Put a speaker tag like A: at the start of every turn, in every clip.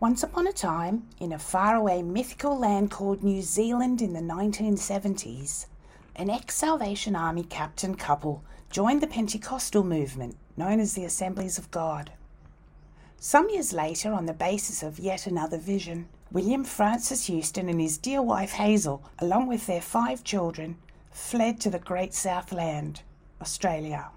A: Once upon a time, in a faraway mythical land called New Zealand in the 1970s, an ex Salvation Army captain couple joined the Pentecostal movement known as the Assemblies of God. Some years later, on the basis of yet another vision, William Francis Houston and his dear wife Hazel, along with their five children, fled to the Great Southland, Australia.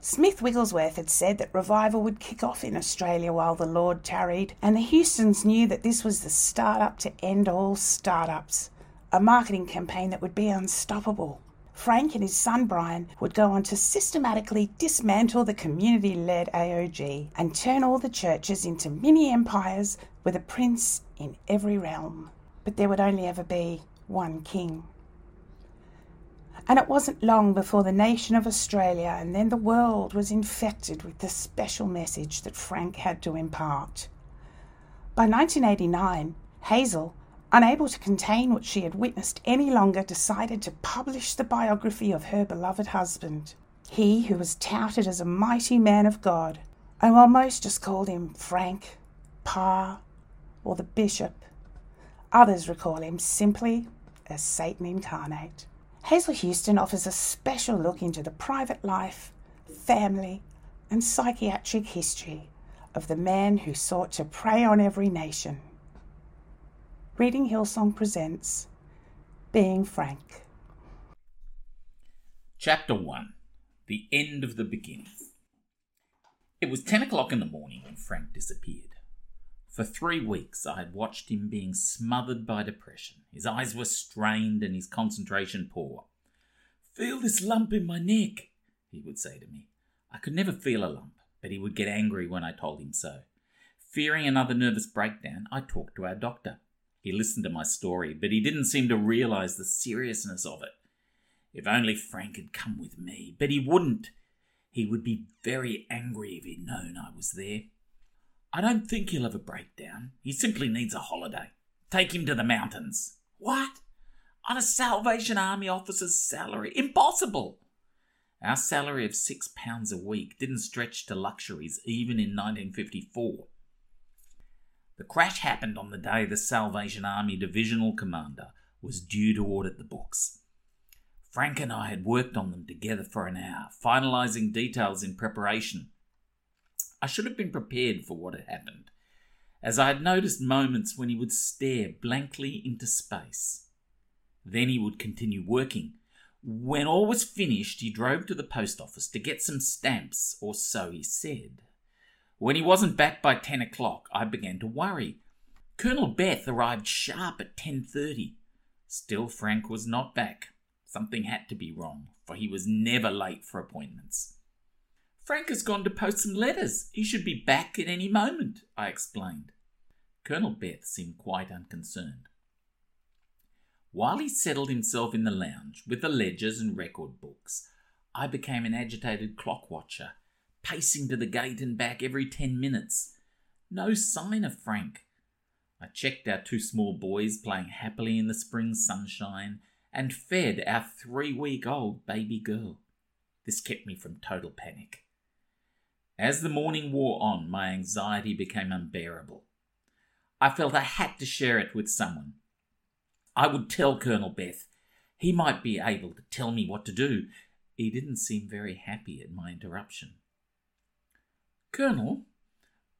A: Smith Wigglesworth had said that revival would kick off in Australia while the Lord tarried, and the Houstons knew that this was the start-up to end all start-ups, a marketing campaign that would be unstoppable. Frank and his son Brian would go on to systematically dismantle the community led AOG and turn all the churches into mini empires with a prince in every realm. But there would only ever be one king. And it wasn't long before the nation of Australia and then the world was infected with the special message that Frank had to impart. By 1989, Hazel Unable to contain what she had witnessed any longer, decided to publish the biography of her beloved husband, he who was touted as a mighty man of God, and while most just called him Frank, Pa, or the Bishop, others recall him simply as Satan incarnate. Hazel Houston offers a special look into the private life, family, and psychiatric history of the man who sought to prey on every nation Reading Hillsong presents Being Frank.
B: Chapter 1 The End of the Beginning. It was 10 o'clock in the morning when Frank disappeared. For three weeks I had watched him being smothered by depression. His eyes were strained and his concentration poor. Feel this lump in my neck, he would say to me. I could never feel a lump, but he would get angry when I told him so. Fearing another nervous breakdown, I talked to our doctor. He listened to my story, but he didn't seem to realize the seriousness of it. If only Frank had come with me, but he wouldn't. He would be very angry if he'd known I was there. I don't think he'll have a breakdown. He simply needs a holiday. Take him to the mountains. What? On a Salvation Army officer's salary? Impossible! Our salary of six pounds a week didn't stretch to luxuries even in 1954. The crash happened on the day the Salvation Army Divisional Commander was due to audit the books. Frank and I had worked on them together for an hour, finalising details in preparation. I should have been prepared for what had happened, as I had noticed moments when he would stare blankly into space. Then he would continue working. When all was finished, he drove to the post office to get some stamps, or so he said. When he wasn't back by 10 o'clock, I began to worry. Colonel Beth arrived sharp at 10:30. Still Frank was not back. Something had to be wrong, for he was never late for appointments. Frank has gone to post some letters. He should be back at any moment, I explained. Colonel Beth seemed quite unconcerned. While he settled himself in the lounge with the ledgers and record books, I became an agitated clock watcher pacing to the gate and back every ten minutes. No sign of Frank. I checked our two small boys playing happily in the spring sunshine and fed our three week old baby girl. This kept me from total panic. As the morning wore on, my anxiety became unbearable. I felt I had to share it with someone. I would tell Colonel Beth. He might be able to tell me what to do. He didn't seem very happy at my interruption. Colonel,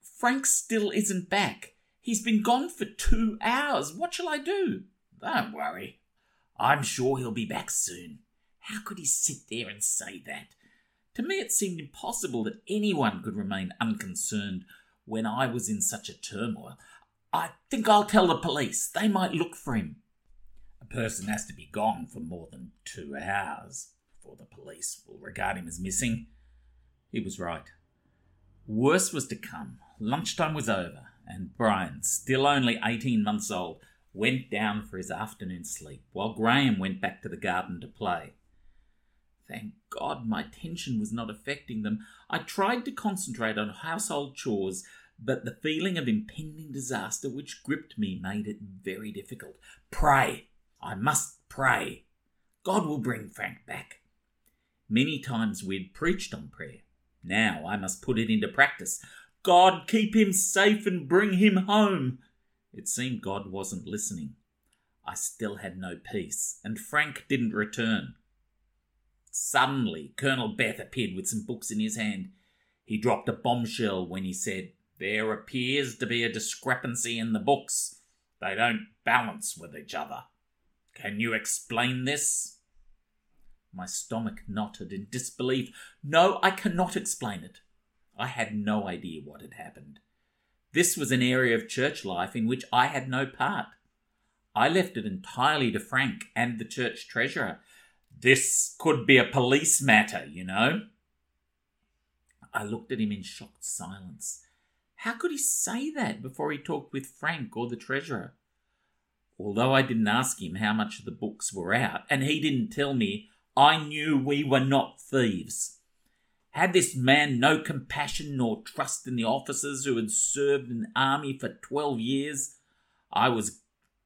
B: Frank still isn't back. He's been gone for two hours. What shall I do? Don't worry. I'm sure he'll be back soon. How could he sit there and say that? To me, it seemed impossible that anyone could remain unconcerned when I was in such a turmoil. I think I'll tell the police. They might look for him. A person has to be gone for more than two hours before the police will regard him as missing. He was right. Worse was to come. Lunchtime was over, and Brian, still only 18 months old, went down for his afternoon sleep, while Graham went back to the garden to play. Thank God my tension was not affecting them. I tried to concentrate on household chores, but the feeling of impending disaster which gripped me made it very difficult. Pray! I must pray! God will bring Frank back. Many times we'd preached on prayer. Now I must put it into practice. God, keep him safe and bring him home. It seemed God wasn't listening. I still had no peace, and Frank didn't return. Suddenly, Colonel Beth appeared with some books in his hand. He dropped a bombshell when he said, There appears to be a discrepancy in the books. They don't balance with each other. Can you explain this? My stomach knotted in disbelief. No, I cannot explain it. I had no idea what had happened. This was an area of church life in which I had no part. I left it entirely to Frank and the church treasurer. This could be a police matter, you know. I looked at him in shocked silence. How could he say that before he talked with Frank or the treasurer? Although I didn't ask him how much of the books were out, and he didn't tell me, I knew we were not thieves. Had this man no compassion nor trust in the officers who had served in the army for twelve years? I was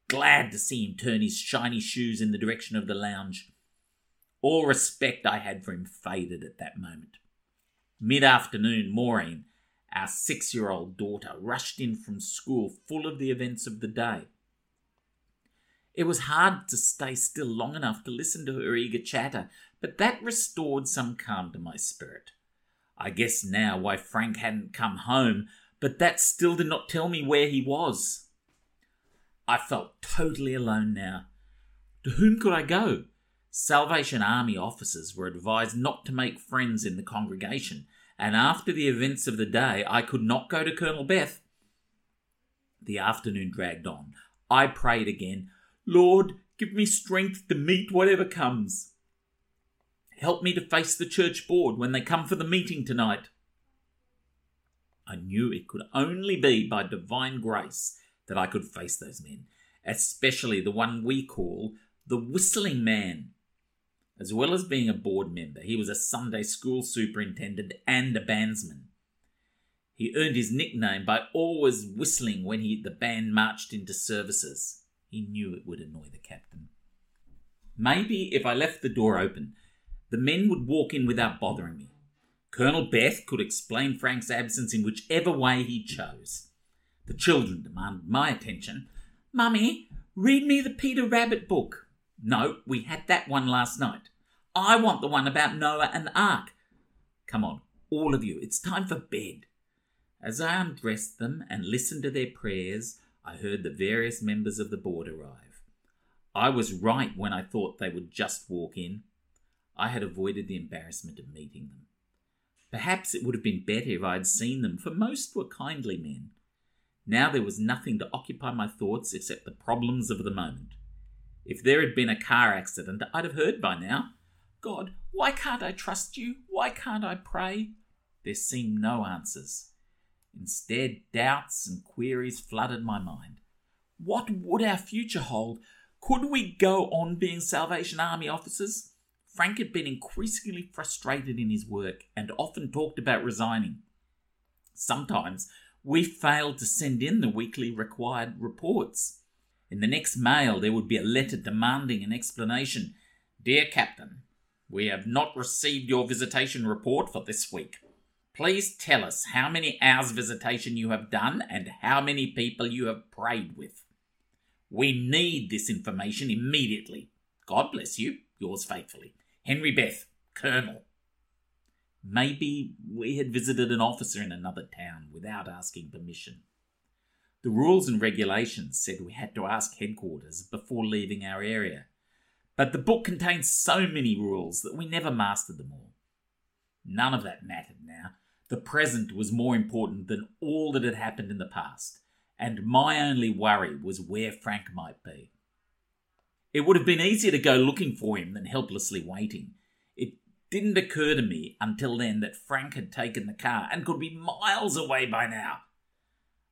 B: glad to see him turn his shiny shoes in the direction of the lounge. All respect I had for him faded at that moment. Mid afternoon, Maureen, our six year old daughter, rushed in from school full of the events of the day. It was hard to stay still long enough to listen to her eager chatter, but that restored some calm to my spirit. I guess now why Frank hadn't come home, but that still did not tell me where he was. I felt totally alone now. To whom could I go? Salvation Army officers were advised not to make friends in the congregation, and after the events of the day, I could not go to Colonel Beth. The afternoon dragged on. I prayed again, Lord, give me strength to meet whatever comes. Help me to face the church board when they come for the meeting tonight. I knew it could only be by divine grace that I could face those men, especially the one we call the Whistling Man. As well as being a board member, he was a Sunday school superintendent and a bandsman. He earned his nickname by always whistling when he, the band marched into services. He knew it would annoy the captain. Maybe if I left the door open, the men would walk in without bothering me. Colonel Beth could explain Frank's absence in whichever way he chose. The children demanded my attention. Mummy, read me the Peter Rabbit book. No, we had that one last night. I want the one about Noah and the ark. Come on, all of you, it's time for bed. As I undressed them and listened to their prayers, I heard the various members of the board arrive. I was right when I thought they would just walk in. I had avoided the embarrassment of meeting them. Perhaps it would have been better if I had seen them, for most were kindly men. Now there was nothing to occupy my thoughts except the problems of the moment. If there had been a car accident, I'd have heard by now. God, why can't I trust you? Why can't I pray? There seemed no answers. Instead, doubts and queries flooded my mind. What would our future hold? Could we go on being Salvation Army officers? Frank had been increasingly frustrated in his work and often talked about resigning. Sometimes we failed to send in the weekly required reports. In the next mail, there would be a letter demanding an explanation. Dear Captain, we have not received your visitation report for this week. Please tell us how many hours visitation you have done and how many people you have prayed with. We need this information immediately. God bless you. Yours faithfully, Henry Beth, Colonel. Maybe we had visited an officer in another town without asking permission. The rules and regulations said we had to ask headquarters before leaving our area, but the book contained so many rules that we never mastered them all. None of that mattered now. The present was more important than all that had happened in the past, and my only worry was where Frank might be. It would have been easier to go looking for him than helplessly waiting It didn't occur to me until then that Frank had taken the car and could be miles away by now.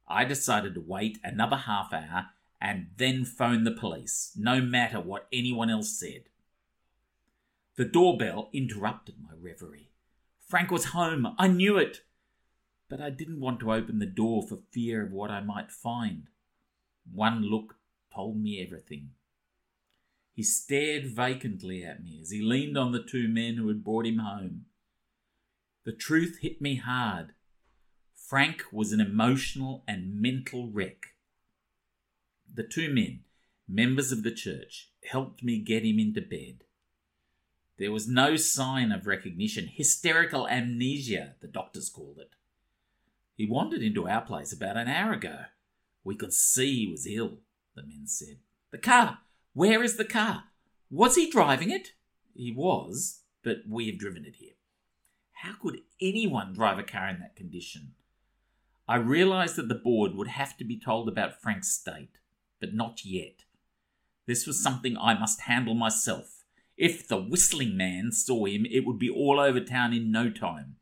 B: I decided to wait another half hour and then phone the police, no matter what anyone else said. The doorbell interrupted my reverie. Frank was home, I knew it, but I didn't want to open the door for fear of what I might find. One look told me everything. He stared vacantly at me as he leaned on the two men who had brought him home. The truth hit me hard. Frank was an emotional and mental wreck. The two men, members of the church, helped me get him into bed. There was no sign of recognition, hysterical amnesia, the doctors called it. He wandered into our place about an hour ago. We could see he was ill, the men said. The car! Where is the car? Was he driving it? He was, but we have driven it here. How could anyone drive a car in that condition? I realised that the board would have to be told about Frank's state, but not yet. This was something I must handle myself. If the whistling man saw him, it would be all over town in no time.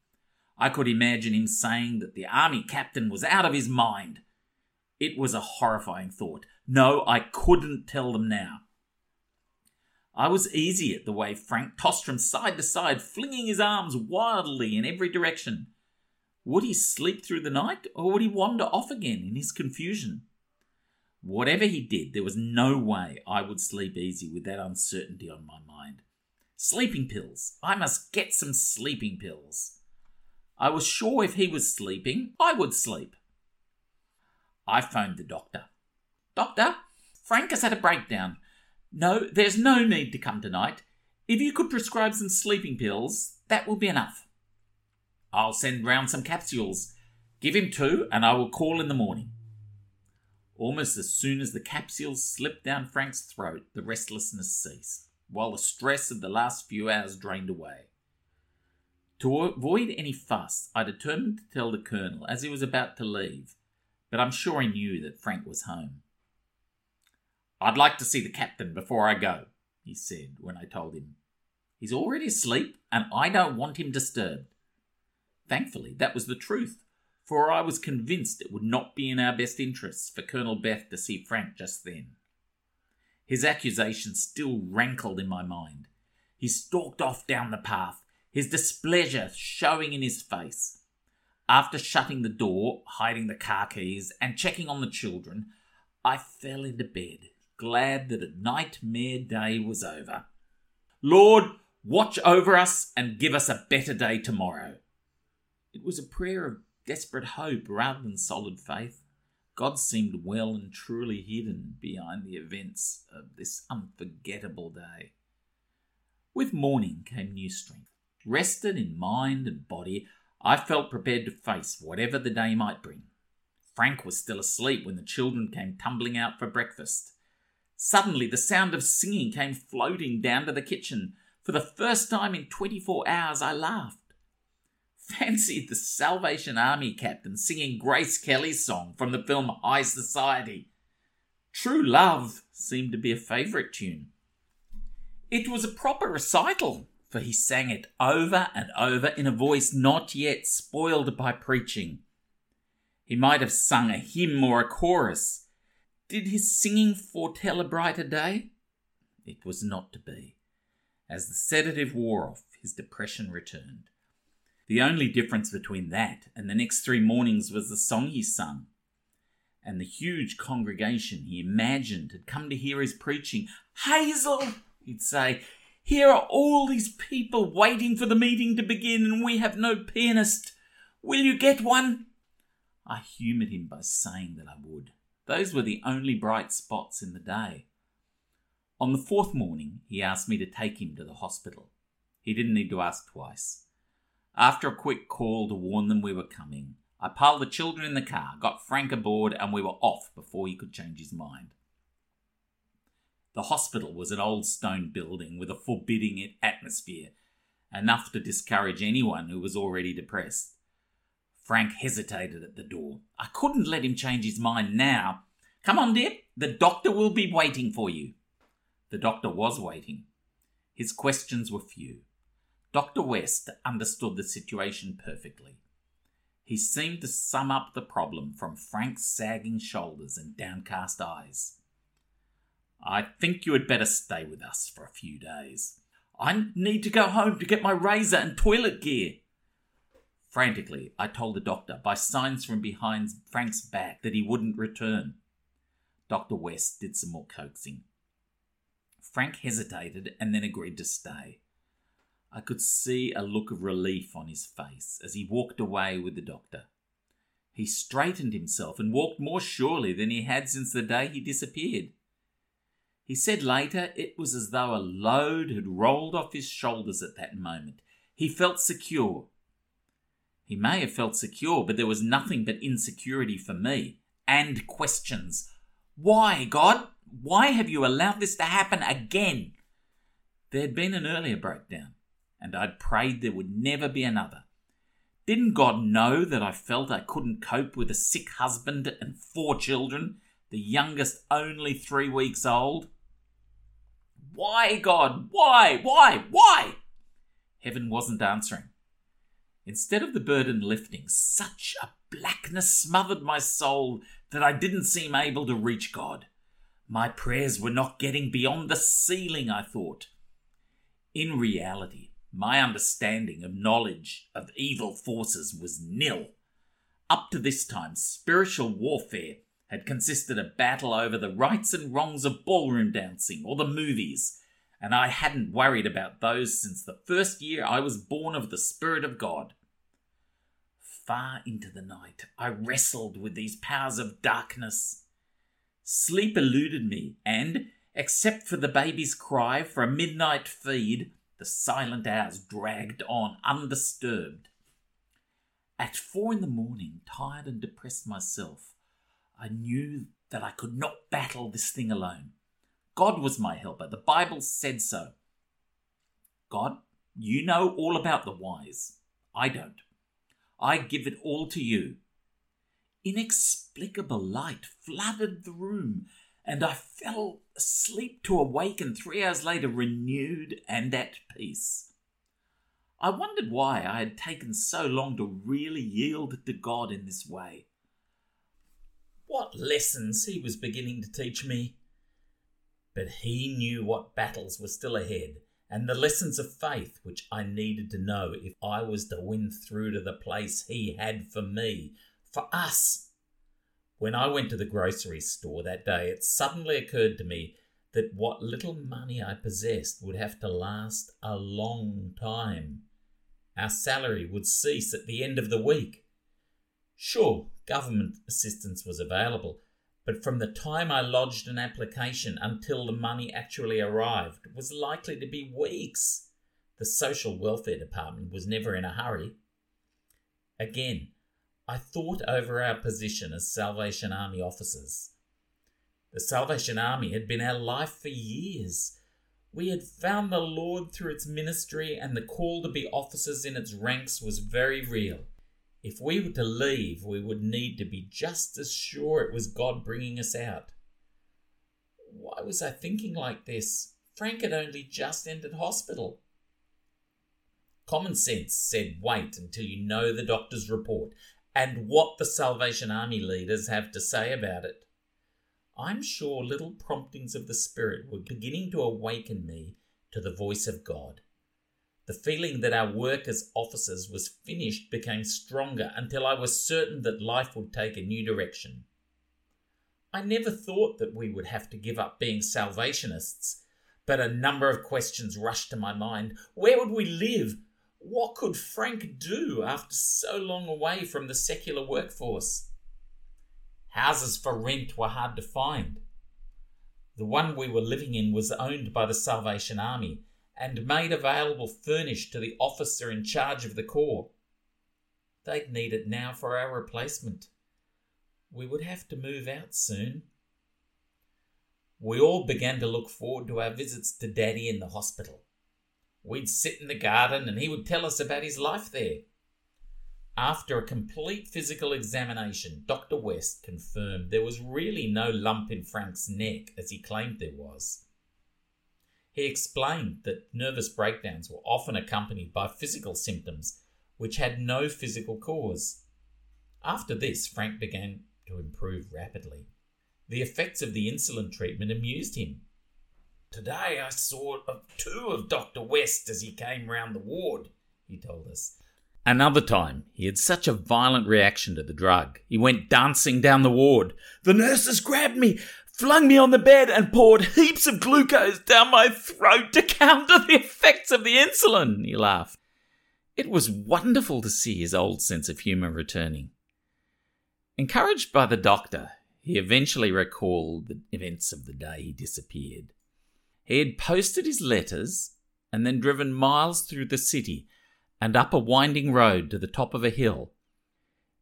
B: I could imagine him saying that the army captain was out of his mind. It was a horrifying thought. No, I couldn't tell them now. I was easy at the way Frank tossed from side to side, flinging his arms wildly in every direction. Would he sleep through the night, or would he wander off again in his confusion? Whatever he did, there was no way I would sleep easy with that uncertainty on my mind. Sleeping pills. I must get some sleeping pills. I was sure if he was sleeping, I would sleep. I phoned the doctor. Doctor, Frank has had a breakdown. No, there's no need to come tonight. If you could prescribe some sleeping pills, that will be enough. I'll send round some capsules. Give him two, and I will call in the morning. Almost as soon as the capsules slipped down Frank's throat, the restlessness ceased, while the stress of the last few hours drained away. To avoid any fuss, I determined to tell the Colonel as he was about to leave, but I'm sure he knew that Frank was home. I'd like to see the captain before I go, he said when I told him. He's already asleep, and I don't want him disturbed. Thankfully, that was the truth, for I was convinced it would not be in our best interests for Colonel Beth to see Frank just then. His accusation still rankled in my mind. He stalked off down the path, his displeasure showing in his face. After shutting the door, hiding the car keys, and checking on the children, I fell into bed, glad that a nightmare day was over. Lord, watch over us and give us a better day tomorrow. It was a prayer of desperate hope rather than solid faith. God seemed well and truly hidden behind the events of this unforgettable day. With morning came new strength. Rested in mind and body, I felt prepared to face whatever the day might bring. Frank was still asleep when the children came tumbling out for breakfast. Suddenly, the sound of singing came floating down to the kitchen. For the first time in 24 hours, I laughed. Fancied the Salvation Army captain singing Grace Kelly's song from the film High Society. True Love seemed to be a favourite tune. It was a proper recital, for he sang it over and over in a voice not yet spoiled by preaching. He might have sung a hymn or a chorus, did his singing foretell a brighter day? It was not to be. As the sedative wore off, his depression returned. The only difference between that and the next three mornings was the song he sung. And the huge congregation he imagined had come to hear his preaching. Hazel, he'd say, here are all these people waiting for the meeting to begin, and we have no pianist. Will you get one? I humoured him by saying that I would. Those were the only bright spots in the day. On the fourth morning, he asked me to take him to the hospital. He didn't need to ask twice. After a quick call to warn them we were coming, I piled the children in the car, got Frank aboard, and we were off before he could change his mind. The hospital was an old stone building with a forbidding atmosphere, enough to discourage anyone who was already depressed. Frank hesitated at the door. I couldn't let him change his mind now. Come on, dear. The doctor will be waiting for you. The doctor was waiting. His questions were few. Dr. West understood the situation perfectly. He seemed to sum up the problem from Frank's sagging shoulders and downcast eyes. I think you had better stay with us for a few days. I need to go home to get my razor and toilet gear. Frantically, I told the doctor by signs from behind Frank's back that he wouldn't return. Dr. West did some more coaxing. Frank hesitated and then agreed to stay. I could see a look of relief on his face as he walked away with the doctor. He straightened himself and walked more surely than he had since the day he disappeared. He said later it was as though a load had rolled off his shoulders at that moment. He felt secure. He may have felt secure, but there was nothing but insecurity for me and questions. Why, God? Why have you allowed this to happen again? There had been an earlier breakdown, and I'd prayed there would never be another. Didn't God know that I felt I couldn't cope with a sick husband and four children, the youngest only three weeks old? Why, God? Why? Why? Why? Heaven wasn't answering. Instead of the burden lifting, such a blackness smothered my soul that I didn't seem able to reach God. My prayers were not getting beyond the ceiling, I thought. In reality, my understanding of knowledge of evil forces was nil. Up to this time, spiritual warfare had consisted of battle over the rights and wrongs of ballroom dancing or the movies, and I hadn't worried about those since the first year I was born of the Spirit of God. Far into the night, I wrestled with these powers of darkness. Sleep eluded me, and, except for the baby's cry for a midnight feed, the silent hours dragged on undisturbed. At four in the morning, tired and depressed myself, I knew that I could not battle this thing alone. God was my helper. The Bible said so. God, you know all about the whys. I don't. I give it all to you. Inexplicable light flooded the room, and I fell asleep to awaken three hours later renewed and at peace. I wondered why I had taken so long to really yield to God in this way. What lessons he was beginning to teach me. But he knew what battles were still ahead and the lessons of faith which I needed to know if I was to win through to the place he had for me, for us. When I went to the grocery store that day, it suddenly occurred to me that what little money I possessed would have to last a long time. Our salary would cease at the end of the week. Sure, government assistance was available, but from the time I lodged an application until the money actually arrived was likely to be weeks. The social welfare department was never in a hurry. Again, I thought over our position as Salvation Army officers. The Salvation Army had been our life for years. We had found the Lord through its ministry, and the call to be officers in its ranks was very real. If we were to leave, we would need to be just as sure it was God bringing us out. Why was I thinking like this? Frank had only just entered hospital. Common sense said wait until you know the doctor's report and what the Salvation Army leaders have to say about it. I'm sure little promptings of the Spirit were beginning to awaken me to the voice of God. The feeling that our work as officers was finished became stronger until I was certain that life would take a new direction. I never thought that we would have to give up being Salvationists, but a number of questions rushed to my mind. Where would we live? What could Frank do after so long away from the secular workforce? Houses for rent were hard to find. The one we were living in was owned by the Salvation Army and made available furnished to the officer in charge of the Corps. They'd need it now for our replacement. We would have to move out soon. We all began to look forward to our visits to Daddy in the hospital. We'd sit in the garden and he would tell us about his life there. After a complete physical examination, Dr. West confirmed there was really no lump in Frank's neck as he claimed there was. He explained that nervous breakdowns were often accompanied by physical symptoms which had no physical cause. After this, Frank began to improve rapidly. The effects of the insulin treatment amused him. Today I saw two of Dr. West as he came round the ward, he told us. Another time, he had such a violent reaction to the drug, he went dancing down the ward. The nurses grabbed me, flung me on the bed, and poured heaps of glucose down my throat to counter the effects of the insulin, he laughed. It was wonderful to see his old sense of humour returning. Encouraged by the doctor, he eventually recalled the events of the day he disappeared. He had posted his letters and then driven miles through the city and up a winding road to the top of a hill.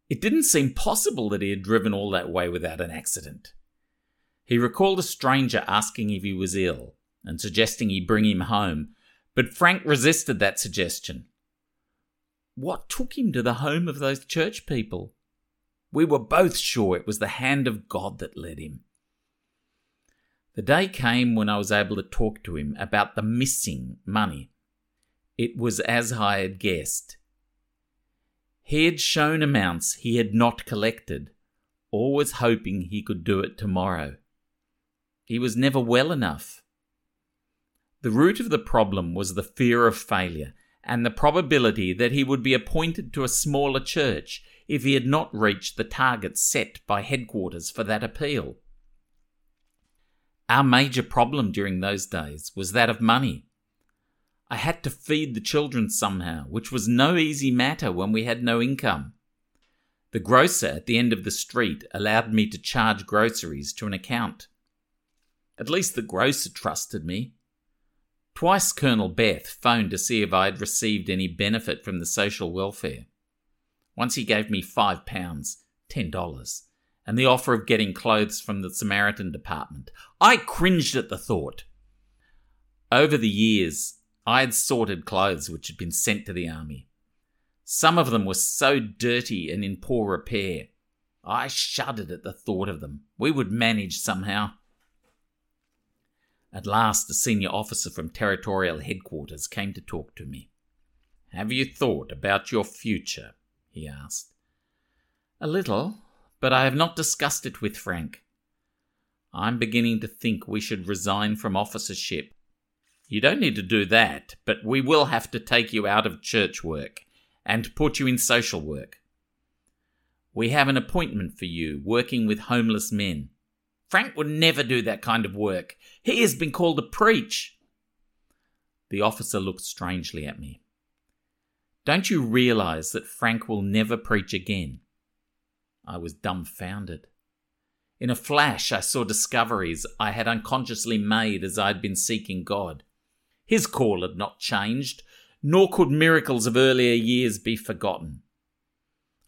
B: It didn't seem possible that he had driven all that way without an accident. He recalled a stranger asking if he was ill and suggesting he bring him home, but Frank resisted that suggestion. What took him to the home of those church people? We were both sure it was the hand of God that led him. The day came when I was able to talk to him about the missing money. It was as I had guessed. He had shown amounts he had not collected, always hoping he could do it tomorrow. He was never well enough. The root of the problem was the fear of failure and the probability that he would be appointed to a smaller church if he had not reached the target set by headquarters for that appeal. Our major problem during those days was that of money. I had to feed the children somehow, which was no easy matter when we had no income. The grocer at the end of the street allowed me to charge groceries to an account. At least the grocer trusted me. Twice Colonel Beth phoned to see if I had received any benefit from the social welfare. Once he gave me five pounds, ten dollars, and the offer of getting clothes from the Samaritan department. I cringed at the thought. Over the years, I had sorted clothes which had been sent to the army. Some of them were so dirty and in poor repair. I shuddered at the thought of them. We would manage somehow. At last, a senior officer from territorial headquarters came to talk to me. Have you thought about your future? he asked. A little, but I have not discussed it with Frank. I'm beginning to think we should resign from officership. You don't need to do that, but we will have to take you out of church work and put you in social work. We have an appointment for you working with homeless men. Frank would never do that kind of work. He has been called to preach. The officer looked strangely at me. Don't you realize that Frank will never preach again? I was dumbfounded. In a flash, I saw discoveries I had unconsciously made as I had been seeking God. His call had not changed, nor could miracles of earlier years be forgotten.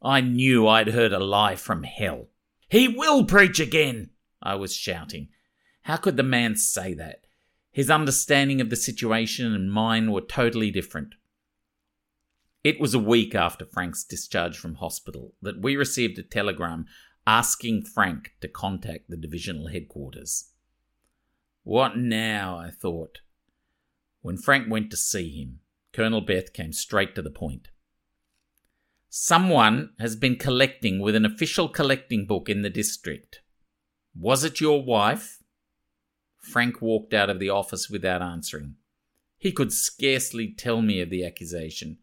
B: I knew I'd heard a lie from hell. He will preach again, I was shouting. How could the man say that? His understanding of the situation and mine were totally different. It was a week after Frank's discharge from hospital that we received a telegram asking Frank to contact the divisional headquarters. What now? I thought. When Frank went to see him, Colonel Beth came straight to the point. Someone has been collecting with an official collecting book in the district. Was it your wife? Frank walked out of the office without answering. He could scarcely tell me of the accusation.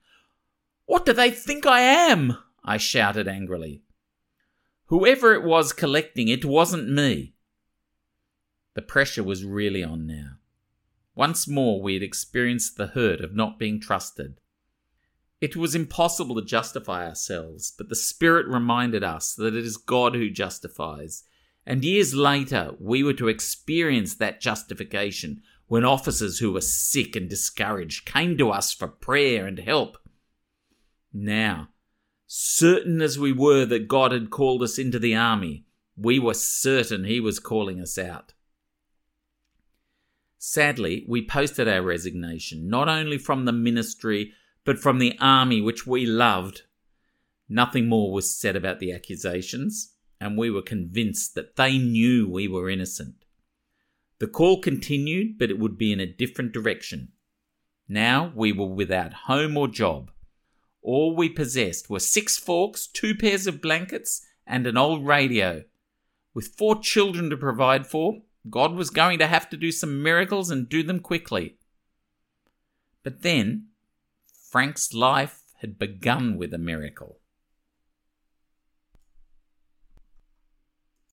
B: What do they think I am? I shouted angrily. Whoever it was collecting it wasn't me. The pressure was really on now. Once more, we had experienced the hurt of not being trusted. It was impossible to justify ourselves, but the Spirit reminded us that it is God who justifies. And years later, we were to experience that justification when officers who were sick and discouraged came to us for prayer and help. Now, certain as we were that God had called us into the army, we were certain He was calling us out. Sadly, we posted our resignation not only from the ministry, but from the army which we loved. Nothing more was said about the accusations, and we were convinced that they knew we were innocent. The call continued, but it would be in a different direction. Now we were without home or job. All we possessed were six forks, two pairs of blankets, and an old radio. With four children to provide for, God was going to have to do some miracles and do them quickly. But then, Frank's life had begun with a miracle.